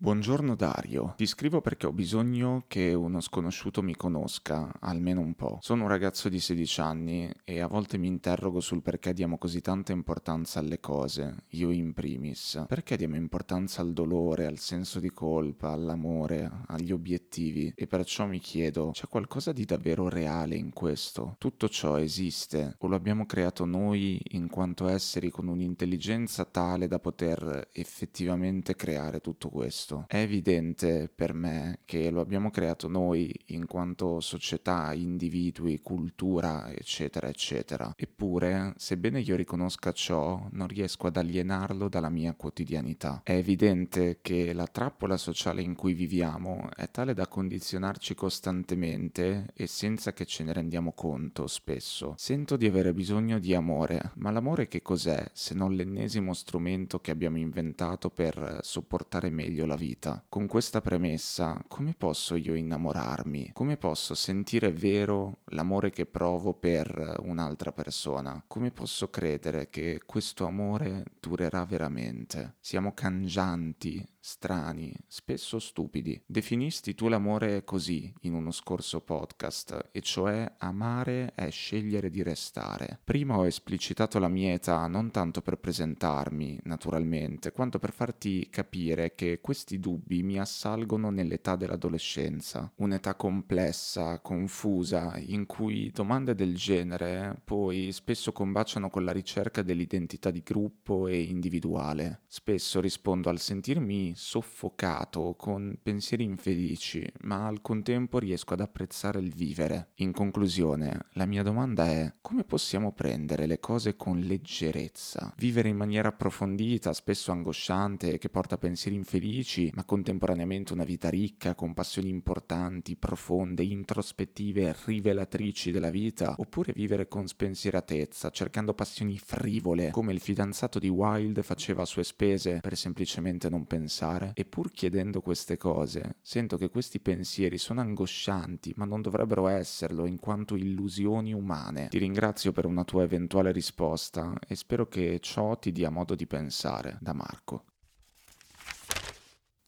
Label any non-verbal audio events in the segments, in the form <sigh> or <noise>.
Buongiorno Dario, ti scrivo perché ho bisogno che uno sconosciuto mi conosca, almeno un po'. Sono un ragazzo di 16 anni e a volte mi interrogo sul perché diamo così tanta importanza alle cose, io in primis. Perché diamo importanza al dolore, al senso di colpa, all'amore, agli obiettivi? E perciò mi chiedo, c'è qualcosa di davvero reale in questo? Tutto ciò esiste o lo abbiamo creato noi in quanto esseri con un'intelligenza tale da poter effettivamente creare tutto questo? Questo. È evidente per me che lo abbiamo creato noi in quanto società, individui, cultura, eccetera, eccetera. Eppure, sebbene io riconosca ciò, non riesco ad alienarlo dalla mia quotidianità. È evidente che la trappola sociale in cui viviamo è tale da condizionarci costantemente e senza che ce ne rendiamo conto spesso. Sento di avere bisogno di amore, ma l'amore che cos'è se non l'ennesimo strumento che abbiamo inventato per sopportare meglio la vita. Con questa premessa, come posso io innamorarmi? Come posso sentire vero l'amore che provo per un'altra persona? Come posso credere che questo amore durerà veramente? Siamo cangianti strani, spesso stupidi. Definisti tu l'amore così in uno scorso podcast, e cioè amare è scegliere di restare. Prima ho esplicitato la mia età non tanto per presentarmi, naturalmente, quanto per farti capire che questi dubbi mi assalgono nell'età dell'adolescenza, un'età complessa, confusa, in cui domande del genere poi spesso combaciano con la ricerca dell'identità di gruppo e individuale. Spesso rispondo al sentirmi soffocato, con pensieri infelici, ma al contempo riesco ad apprezzare il vivere. In conclusione, la mia domanda è come possiamo prendere le cose con leggerezza? Vivere in maniera approfondita, spesso angosciante, che porta pensieri infelici, ma contemporaneamente una vita ricca, con passioni importanti, profonde, introspettive, rivelatrici della vita, oppure vivere con spensieratezza, cercando passioni frivole, come il fidanzato di Wilde faceva a sue spese, per semplicemente non pensare fare, e pur chiedendo queste cose, sento che questi pensieri sono angoscianti, ma non dovrebbero esserlo in quanto illusioni umane. Ti ringrazio per una tua eventuale risposta e spero che ciò ti dia modo di pensare. Da Marco.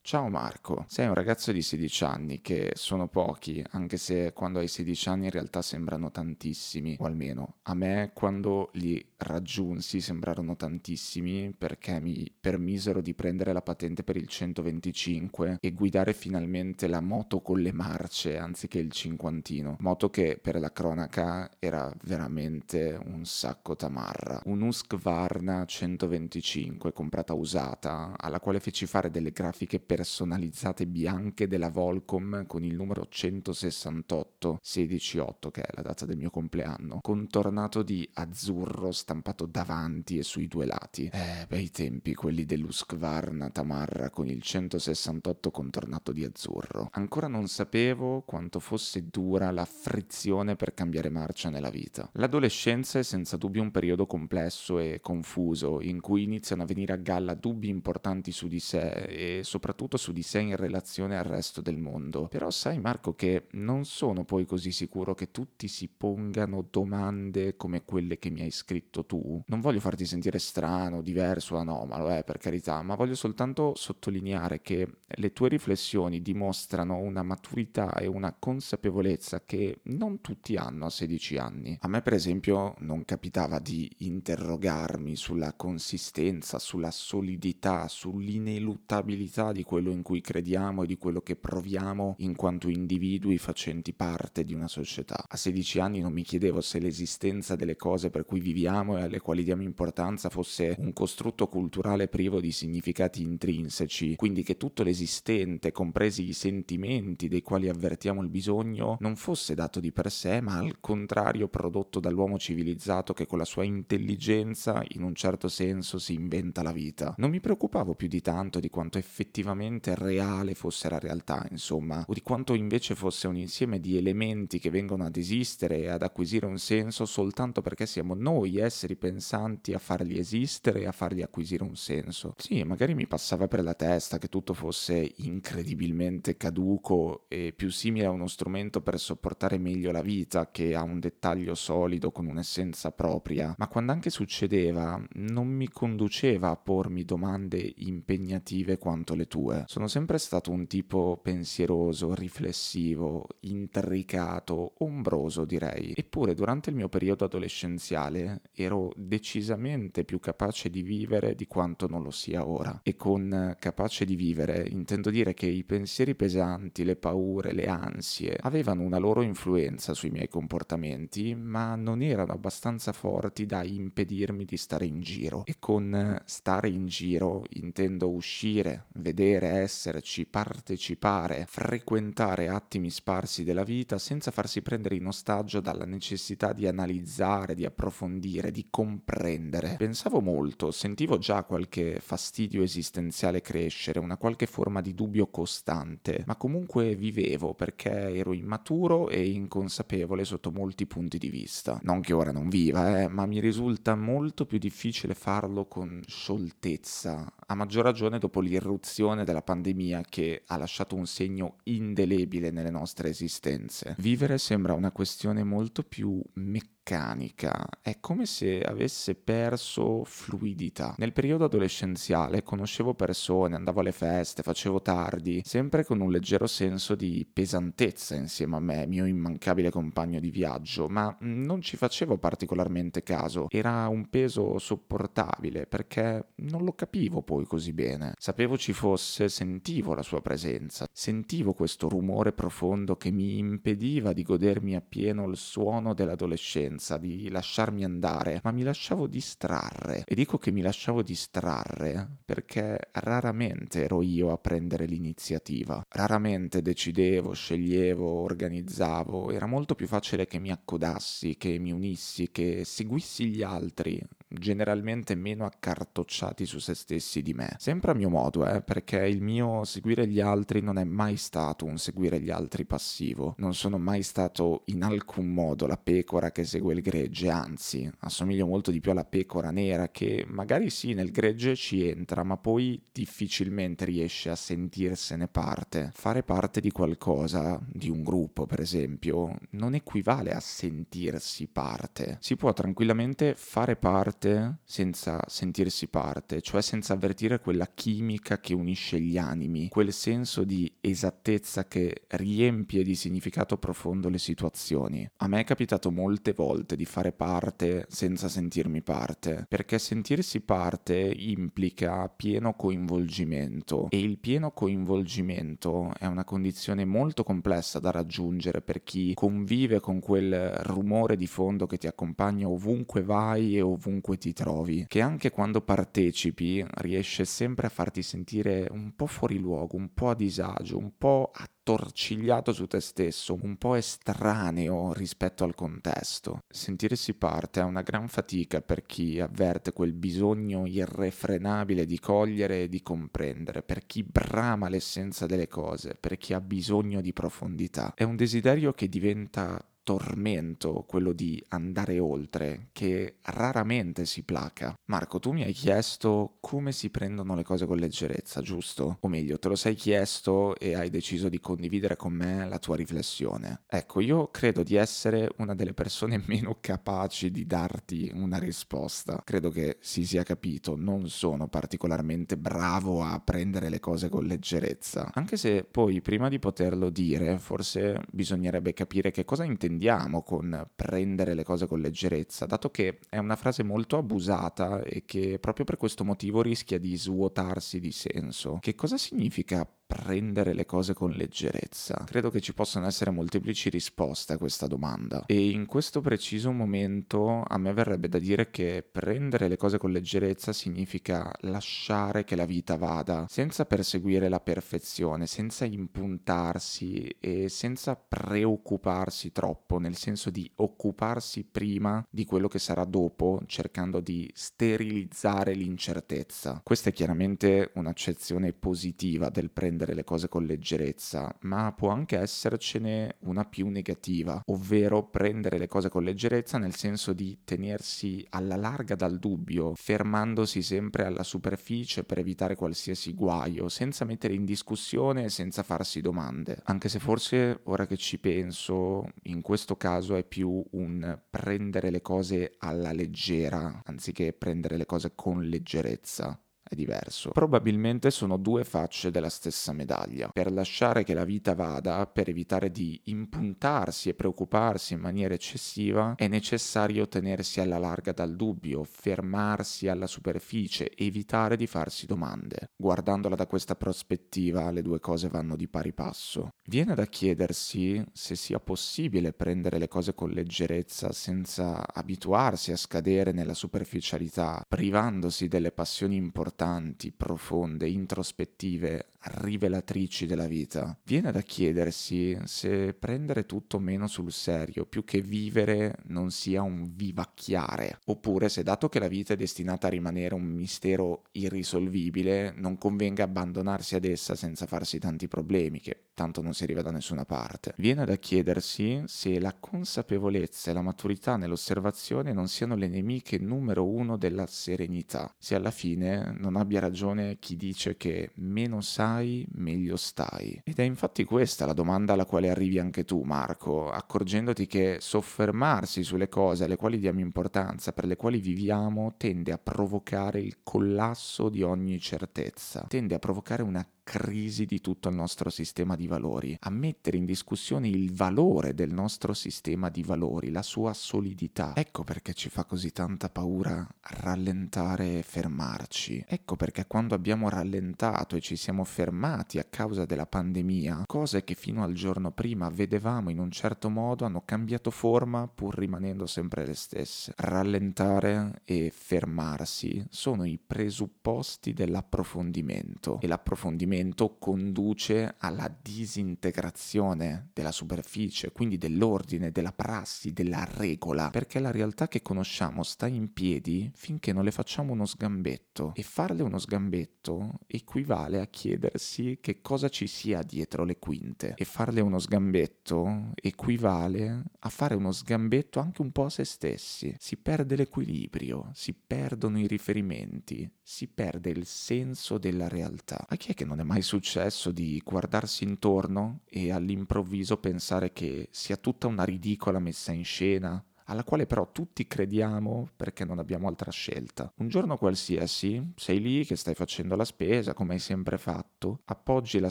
Ciao Marco, sei un ragazzo di 16 anni che sono pochi, anche se quando hai 16 anni in realtà sembrano tantissimi, o almeno a me quando li raggiunsi sembrarono tantissimi perché mi permisero di prendere la patente per il 125 e guidare finalmente la moto con le marce anziché il cinquantino, moto che per la cronaca era veramente un sacco tamarra. Un Husqvarna 125 comprata usata, alla quale feci fare delle grafiche per personalizzate bianche della Volcom con il numero 168 168 che è la data del mio compleanno, contornato di azzurro stampato davanti e sui due lati. Eh, bei tempi quelli dell'Uskvarna Tamarra con il 168 contornato di azzurro. Ancora non sapevo quanto fosse dura la frizione per cambiare marcia nella vita. L'adolescenza è senza dubbio un periodo complesso e confuso in cui iniziano a venire a galla dubbi importanti su di sé e soprattutto soprattutto su di sé in relazione al resto del mondo. Però sai Marco che non sono poi così sicuro che tutti si pongano domande come quelle che mi hai scritto tu. Non voglio farti sentire strano, diverso, anomalo, eh, per carità, ma voglio soltanto sottolineare che le tue riflessioni dimostrano una maturità e una consapevolezza che non tutti hanno a 16 anni. A me per esempio non capitava di interrogarmi sulla consistenza, sulla solidità, sull'ineluttabilità di quello in cui crediamo e di quello che proviamo in quanto individui facenti parte di una società. A 16 anni non mi chiedevo se l'esistenza delle cose per cui viviamo e alle quali diamo importanza fosse un costrutto culturale privo di significati intrinseci, quindi che tutto l'esistente, compresi i sentimenti dei quali avvertiamo il bisogno, non fosse dato di per sé, ma al contrario prodotto dall'uomo civilizzato che con la sua intelligenza, in un certo senso, si inventa la vita. Non mi preoccupavo più di tanto di quanto effettivamente reale fosse la realtà, insomma, o di quanto invece fosse un insieme di elementi che vengono ad esistere e ad acquisire un senso soltanto perché siamo noi esseri esseri pensanti, a farli esistere e a fargli acquisire un senso. Sì, magari mi passava per la testa che tutto fosse incredibilmente caduco e più simile a uno strumento per sopportare meglio la vita che a un dettaglio solido con un'essenza propria, ma quando anche succedeva non mi conduceva a pormi domande impegnative quanto le tue. Sono sempre stato un tipo pensieroso, riflessivo, intricato, ombroso direi. Eppure durante il mio periodo adolescenziale ero decisamente più capace di vivere di quanto non lo sia ora. E con capace di vivere intendo dire che i pensieri pesanti, le paure, le ansie avevano una loro influenza sui miei comportamenti, ma non erano abbastanza forti da impedirmi di stare in giro. E con stare in giro intendo uscire, vedere, esserci, partecipare, frequentare attimi sparsi della vita senza farsi prendere in ostaggio dalla necessità di analizzare, di approfondire, di comprendere. Pensavo molto, sentivo già qualche fastidio esistenziale crescere, una qualche forma di dubbio costante, ma comunque vivevo perché ero immaturo e inconsapevole sotto molti punti di vista. Non che ora non viva, eh, ma mi risulta molto più difficile farlo con scioltezza, a maggior ragione dopo l'irruzione della pandemia che ha lasciato un segno indelebile nelle nostre esistenze. Vivere sembra una questione molto più meccanica meccanica, è come se avesse perso fluidità. Nel periodo adolescenziale conoscevo persone, andavo alle feste, facevo tardi, sempre con un leggero senso di pesantezza insieme a me, mio immancabile compagno di viaggio, ma non ci facevo particolarmente caso. Era un peso sopportabile perché non lo capivo poi così bene. Sapevo ci fosse, sentivo la sua presenza, sentivo questo rumore profondo che mi impediva di godermi appieno il suono dell'adolescenza violenza, di lasciarmi andare, ma mi lasciavo distrarre. E dico che mi lasciavo distrarre perché raramente ero io a prendere l'iniziativa. Raramente decidevo, sceglievo, organizzavo. Era molto più facile che mi accodassi, che mi unissi, che seguissi gli altri, generalmente meno accartocciati su se stessi di me. Sempre a mio modo, eh, perché il mio seguire gli altri non è mai stato un seguire gli altri passivo. Non sono mai stato in alcun modo la pecora che segue il gregge, anzi, assomiglio molto di più alla pecora nera che magari sì nel gregge ci entra, ma poi difficilmente riesce a sentirsene parte. Fare parte di qualcosa, di un gruppo per esempio, non equivale a sentirsi parte. Si può tranquillamente fare parte parte senza sentirsi parte, cioè senza avvertire quella chimica che unisce gli animi, quel senso di esattezza che riempie di significato profondo le situazioni. A me è capitato molte volte di fare parte senza sentirmi parte, perché sentirsi parte implica pieno coinvolgimento e il pieno coinvolgimento è una condizione molto complessa da raggiungere per chi convive con quel rumore di fondo che ti accompagna ovunque vai e ovunque ovunque ti trovi, che anche quando partecipi riesce sempre a farti sentire un po' fuori luogo, un po' a disagio, un po' attorcigliato su te stesso, un po' estraneo rispetto al contesto. Sentirsi parte è una gran fatica per chi avverte quel bisogno irrefrenabile di cogliere e di comprendere, per chi brama l'essenza delle cose, per chi ha bisogno di profondità. È un desiderio che diventa tormento, quello di andare oltre, che raramente si placa. Marco, tu mi hai chiesto come si prendono le cose con leggerezza, giusto? O meglio, te lo sei chiesto e hai deciso di condividere con me la tua riflessione. Ecco, io credo di essere una delle persone <laughs> meno capaci di darti una risposta. Credo che si sia capito, non sono particolarmente bravo a prendere le cose con leggerezza. Anche se poi prima di poterlo dire, forse bisognerebbe capire che cosa intendiamo intendiamo con prendere le cose con leggerezza, dato che è una frase molto abusata e che proprio per questo motivo rischia di svuotarsi di senso. Che cosa significa prendere le cose con leggerezza? Credo che ci possano essere molteplici risposte a questa domanda e in questo preciso momento a me verrebbe da dire che prendere le cose con leggerezza significa lasciare che la vita vada senza perseguire la perfezione, senza impuntarsi e senza preoccuparsi troppo, nel senso di occuparsi prima di quello che sarà dopo, cercando di sterilizzare l'incertezza. Questa è chiaramente un'accezione positiva del prendere prendere le cose con leggerezza, ma può anche essercene una più negativa, ovvero prendere le cose con leggerezza nel senso di tenersi alla larga dal dubbio, fermandosi sempre alla superficie per evitare qualsiasi guaio, senza mettere in discussione e senza farsi domande. Anche se forse ora che ci penso, in questo caso è più un prendere le cose alla leggera, anziché prendere le cose con leggerezza è diverso. Probabilmente sono due facce della stessa medaglia. Per lasciare che la vita vada, per evitare di impuntarsi e preoccuparsi in maniera eccessiva, è necessario tenersi alla larga dal dubbio, fermarsi alla superficie, evitare di farsi domande. Guardandola da questa prospettiva, le due cose vanno di pari passo. Viene da chiedersi se sia possibile prendere le cose con leggerezza senza abituarsi a scadere nella superficialità, privandosi delle passioni importanti importanti, profonde, introspettive, rivelatrici della vita. Viene da chiedersi se prendere tutto meno sul serio, più che vivere, non sia un vivacchiare, oppure se dato che la vita è destinata a rimanere un mistero irrisolvibile, non convenga abbandonarsi ad essa senza farsi tanti problemi, che tanto non si arriva da nessuna parte. Viene da chiedersi se la consapevolezza e la maturità nell'osservazione non siano le nemiche numero uno della serenità, se alla fine non abbia ragione chi dice che meno sai, meglio stai. Ed è infatti questa la domanda alla quale arrivi anche tu, Marco, accorgendoti che soffermarsi sulle cose alle quali diamo importanza, per le quali viviamo, tende a provocare il collasso di ogni certezza, tende a provocare una crisi di tutto il nostro sistema di valori, a mettere in discussione il valore del nostro sistema di valori, la sua solidità. Ecco perché ci fa così tanta paura rallentare e fermarci. Ecco perché quando abbiamo rallentato e ci siamo fermati a causa della pandemia, cose che fino al giorno prima vedevamo in un certo modo hanno cambiato forma pur rimanendo sempre le stesse. Rallentare e fermarsi sono i presupposti dell'approfondimento e l'approfondimento movimento conduce alla disintegrazione della superficie, quindi dell'ordine, della prassi, della regola, perché la realtà che conosciamo sta in piedi finché non le facciamo uno sgambetto e farle uno sgambetto equivale a chiedersi che cosa ci sia dietro le quinte e farle uno sgambetto equivale a fare uno sgambetto anche un po' a se stessi. Si perde l'equilibrio, si perdono i riferimenti, si perde il senso della realtà. A chi è che non è mai successo di guardarsi intorno e all'improvviso pensare che sia tutta una ridicola messa in scena, alla quale però tutti crediamo perché non abbiamo altra scelta. Un giorno qualsiasi, sei lì che stai facendo la spesa, come hai sempre fatto, appoggi la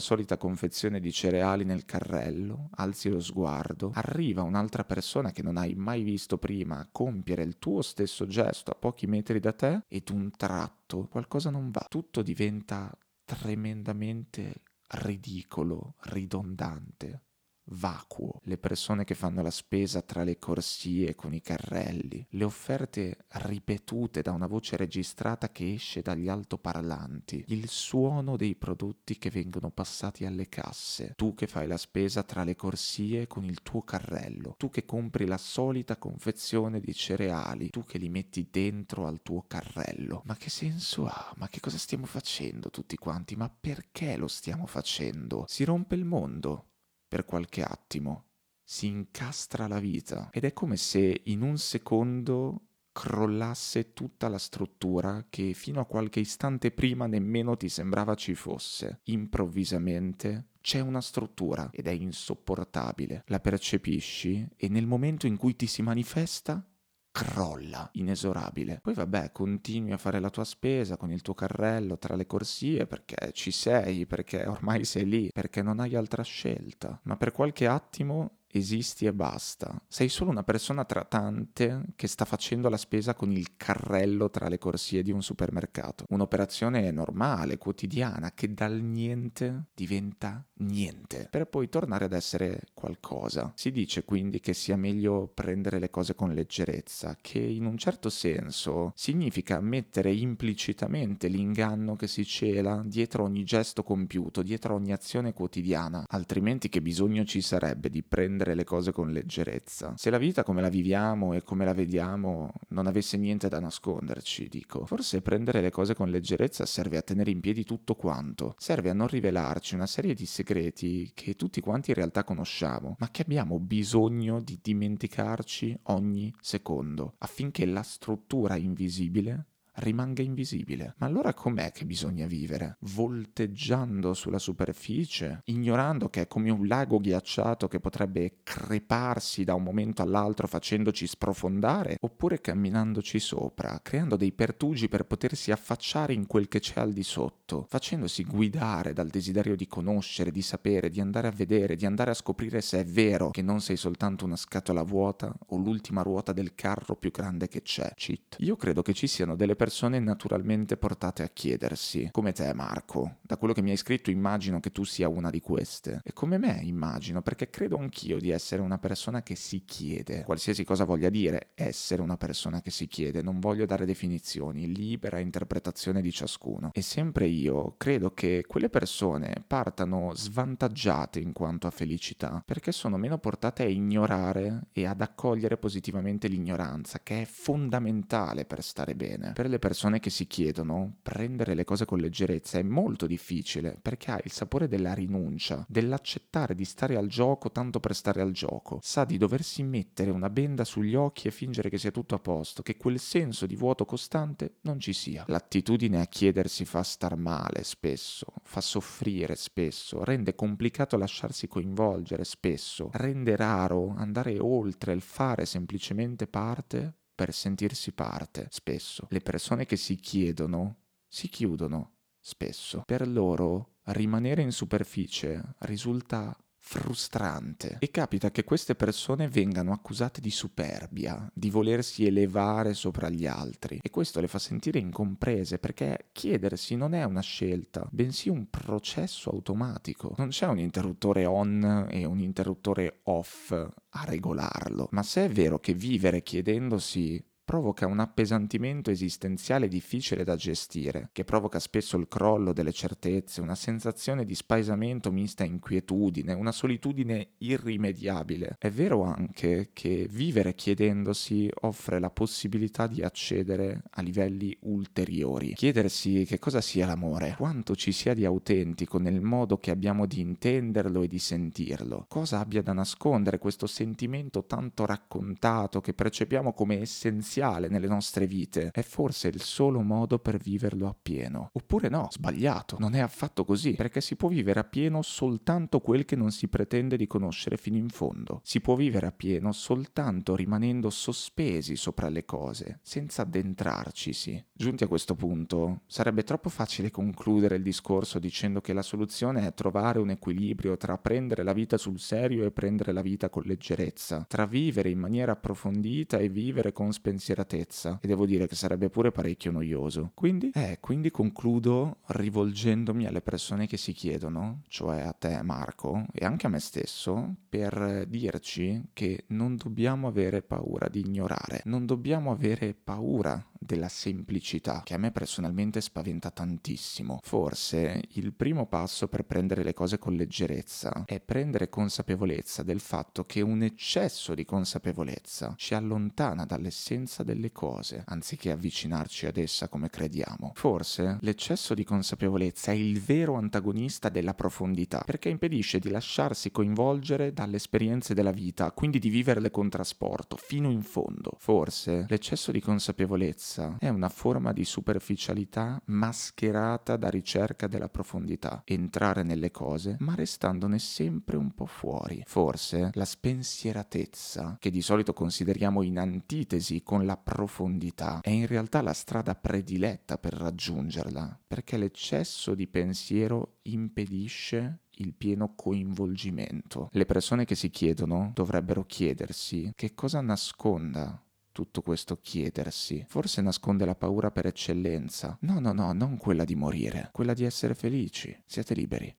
solita confezione di cereali nel carrello, alzi lo sguardo, arriva un'altra persona che non hai mai visto prima a compiere il tuo stesso gesto a pochi metri da te ed un tratto qualcosa non va. Tutto diventa tremendamente ridicolo, ridondante vacuo, le persone che fanno la spesa tra le corsie con i carrelli, le offerte ripetute da una voce registrata che esce dagli altoparlanti, il suono dei prodotti che vengono passati alle casse, tu che fai la spesa tra le corsie con il tuo carrello, tu che compri la solita confezione di cereali, tu che li metti dentro al tuo carrello. Ma che senso ha? Ma che cosa stiamo facendo tutti quanti? Ma perché lo stiamo facendo? Si rompe il mondo per qualche attimo, si incastra la vita ed è come se in un secondo crollasse tutta la struttura che fino a qualche istante prima nemmeno ti sembrava ci fosse. Improvvisamente c'è una struttura ed è insopportabile. La percepisci e nel momento in cui ti si manifesta crolla, inesorabile. Poi vabbè, continui a fare la tua spesa con il tuo carrello tra le corsie perché ci sei, perché ormai sei lì, perché non hai altra scelta. Ma per qualche attimo esisti e basta. Sei solo una persona tra tante che sta facendo la spesa con il carrello tra le corsie di un supermercato. Un'operazione normale, quotidiana, che dal niente diventa niente, per poi tornare ad essere qualcosa. Si dice quindi che sia meglio prendere le cose con leggerezza, che in un certo senso significa mettere implicitamente l'inganno che si cela dietro ogni gesto compiuto, dietro ogni azione quotidiana, altrimenti che bisogno ci sarebbe di prendere prendere le cose con leggerezza. Se la vita come la viviamo e come la vediamo non avesse niente da nasconderci, dico, forse prendere le cose con leggerezza serve a tenere in piedi tutto quanto, serve a non rivelarci una serie di segreti che tutti quanti in realtà conosciamo, ma che abbiamo bisogno di dimenticarci ogni secondo, affinché la struttura invisibile rimanga invisibile. Ma allora com'è che bisogna vivere? Volteggiando sulla superficie, ignorando che è come un lago ghiacciato che potrebbe creparsi da un momento all'altro facendoci sprofondare, oppure camminandoci sopra, creando dei pertugi per potersi affacciare in quel che c'è al di sotto, facendosi guidare dal desiderio di conoscere, di sapere, di andare a vedere, di andare a scoprire se è vero che non sei soltanto una scatola vuota o l'ultima ruota del carro più grande che c'è. Cheat. Io credo che ci siano delle persone naturalmente portate a chiedersi, come te Marco, da quello che mi hai scritto immagino che tu sia una di queste, e come me immagino, perché credo anch'io di essere una persona che si chiede, qualsiasi cosa voglia dire, essere una persona che si chiede, non voglio dare definizioni, libera interpretazione di ciascuno. E sempre io credo che quelle persone partano svantaggiate in quanto a felicità, perché sono meno portate a ignorare e ad accogliere positivamente l'ignoranza, che è fondamentale per stare bene. Per le persone che si chiedono, prendere le cose con leggerezza è molto difficile perché ha il sapore della rinuncia, dell'accettare di stare al gioco tanto per stare al gioco. Sa di doversi mettere una benda sugli occhi e fingere che sia tutto a posto, che quel senso di vuoto costante non ci sia. L'attitudine a chiedersi fa star male spesso, fa soffrire spesso, rende complicato lasciarsi coinvolgere spesso, rende raro andare oltre il fare semplicemente parte per sentirsi parte, spesso. Le persone che si chiedono si chiudono, spesso. Per loro rimanere in superficie risulta frustrante. E capita che queste persone vengano accusate di superbia, di volersi elevare sopra gli altri. E questo le fa sentire incomprese perché chiedersi non è una scelta, bensì un processo automatico. Non c'è un interruttore on e un interruttore off a regolarlo, ma se è vero che vivere chiedendosi provoca un appesantimento esistenziale difficile da gestire, che provoca spesso il crollo delle certezze, una sensazione di spaesamento mista a inquietudine, una solitudine irrimediabile. È vero anche che vivere chiedendosi offre la possibilità di accedere a livelli ulteriori. Chiedersi che cosa sia l'amore, quanto ci sia di autentico nel modo che abbiamo di intenderlo e di sentirlo, cosa abbia da nascondere questo sentimento tanto raccontato che percepiamo come essenziale essenziale nelle nostre vite, è forse il solo modo per viverlo appieno. Oppure no, sbagliato, non è affatto così, perché si può vivere appieno soltanto quel che non si pretende di conoscere fino in fondo. Si può vivere appieno soltanto rimanendo sospesi sopra le cose, senza addentrarcisi. Giunti a questo punto, sarebbe troppo facile concludere il discorso dicendo che la soluzione è trovare un equilibrio tra prendere la vita sul serio e prendere la vita con leggerezza, tra vivere in maniera approfondita e vivere con spensieratezza spensieratezza e devo dire che sarebbe pure parecchio noioso. Quindi, eh, quindi concludo rivolgendomi alle persone che si chiedono, cioè a te Marco e anche a me stesso, per dirci che non dobbiamo avere paura di ignorare, non dobbiamo avere paura della semplicità, che a me personalmente spaventa tantissimo. Forse il primo passo per prendere le cose con leggerezza è prendere consapevolezza del fatto che un eccesso di consapevolezza ci allontana dall'essenza delle cose, anziché avvicinarci ad essa come crediamo. Forse l'eccesso di consapevolezza è il vero antagonista della profondità, perché impedisce di lasciarsi coinvolgere dalle esperienze della vita, quindi di viverle con trasporto, fino in fondo. Forse l'eccesso di consapevolezza bellezza è una forma di superficialità mascherata da ricerca della profondità, entrare nelle cose ma restandone sempre un po' fuori. Forse la spensieratezza, che di solito consideriamo in antitesi con la profondità, è in realtà la strada prediletta per raggiungerla, perché l'eccesso di pensiero impedisce il pieno coinvolgimento. Le persone che si chiedono dovrebbero chiedersi che cosa nasconda tutto questo chiedersi? Forse nasconde la paura per eccellenza. No, no, no, non quella di morire, quella di essere felici. Siate liberi.